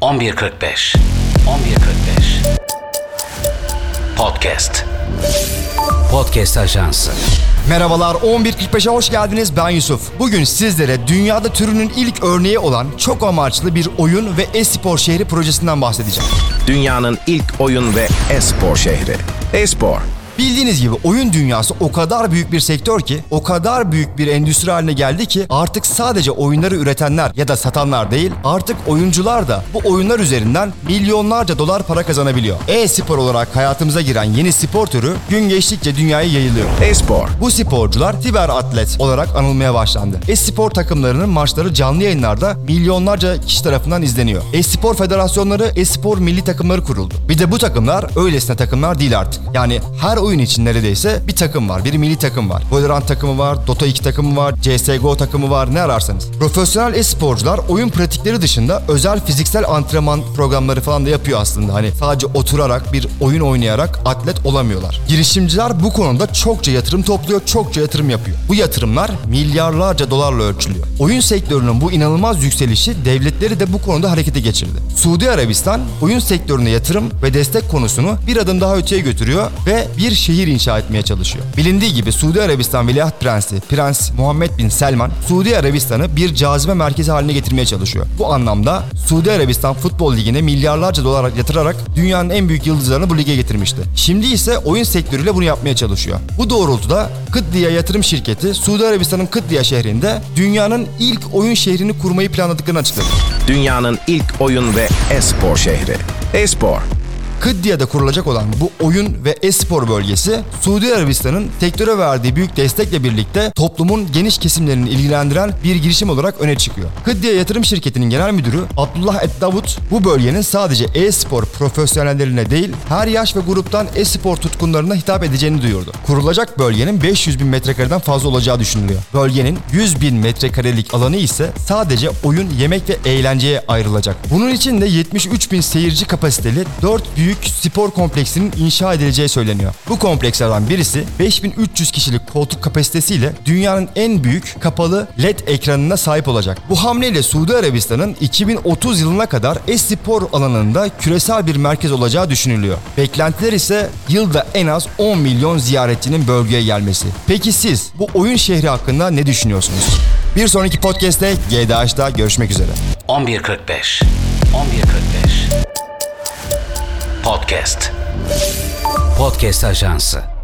11.45 11.45 Podcast Podcast Ajansı Merhabalar 11.45'e hoş geldiniz ben Yusuf. Bugün sizlere dünyada türünün ilk örneği olan çok amaçlı bir oyun ve e-spor şehri projesinden bahsedeceğim. Dünyanın ilk oyun ve e-spor şehri. E-spor, Bildiğiniz gibi oyun dünyası o kadar büyük bir sektör ki, o kadar büyük bir endüstri haline geldi ki artık sadece oyunları üretenler ya da satanlar değil, artık oyuncular da bu oyunlar üzerinden milyonlarca dolar para kazanabiliyor. E-spor olarak hayatımıza giren yeni spor türü gün geçtikçe dünyaya yayılıyor. e-spor, Bu sporcular siber atlet olarak anılmaya başlandı. E-spor takımlarının maçları canlı yayınlarda milyonlarca kişi tarafından izleniyor. E-spor federasyonları, e-spor milli takımları kuruldu. Bir de bu takımlar öylesine takımlar değil artık. Yani her oyun için neredeyse bir takım var. Bir milli takım var. Valorant takımı var, Dota 2 takımı var, CSGO takımı var ne ararsanız. Profesyonel e-sporcular oyun pratikleri dışında özel fiziksel antrenman programları falan da yapıyor aslında. Hani sadece oturarak bir oyun oynayarak atlet olamıyorlar. Girişimciler bu konuda çokça yatırım topluyor, çokça yatırım yapıyor. Bu yatırımlar milyarlarca dolarla ölçülüyor. Oyun sektörünün bu inanılmaz yükselişi devletleri de bu konuda harekete geçirdi. Suudi Arabistan oyun sektörüne yatırım ve destek konusunu bir adım daha öteye götürüyor ve bir şehir inşa etmeye çalışıyor. Bilindiği gibi Suudi Arabistan Veliaht Prensi Prens Muhammed Bin Selman Suudi Arabistan'ı bir cazibe merkezi haline getirmeye çalışıyor. Bu anlamda Suudi Arabistan Futbol Ligi'ne milyarlarca dolar yatırarak dünyanın en büyük yıldızlarını bu lige getirmişti. Şimdi ise oyun sektörüyle bunu yapmaya çalışıyor. Bu doğrultuda Kıddiya Yatırım Şirketi Suudi Arabistan'ın Kıddiya şehrinde dünyanın ilk oyun şehrini kurmayı planladıklarını açıkladı. dünyanın ilk oyun ve e-spor şehri. E-spor, Kıddia'da kurulacak olan bu oyun ve e-spor bölgesi Suudi Arabistan'ın sektöre verdiği büyük destekle birlikte toplumun geniş kesimlerini ilgilendiren bir girişim olarak öne çıkıyor. Kıddia Yatırım Şirketi'nin genel müdürü Abdullah Et Davut bu bölgenin sadece e-spor profesyonellerine değil her yaş ve gruptan e-spor tutkunlarına hitap edeceğini duyurdu. Kurulacak bölgenin 500 bin metrekareden fazla olacağı düşünülüyor. Bölgenin 100 bin metrekarelik alanı ise sadece oyun, yemek ve eğlenceye ayrılacak. Bunun için de 73 bin seyirci kapasiteli 4 büyük spor kompleksinin inşa edileceği söyleniyor. Bu komplekslerden birisi 5300 kişilik koltuk kapasitesiyle dünyanın en büyük kapalı LED ekranına sahip olacak. Bu hamleyle Suudi Arabistan'ın 2030 yılına kadar e-spor alanında küresel bir merkez olacağı düşünülüyor. Beklentiler ise yılda en az 10 milyon ziyaretçinin bölgeye gelmesi. Peki siz bu oyun şehri hakkında ne düşünüyorsunuz? Bir sonraki podcast'te GDH'da görüşmek üzere. 11.45 11.45 Podcast. Podcast Ajansı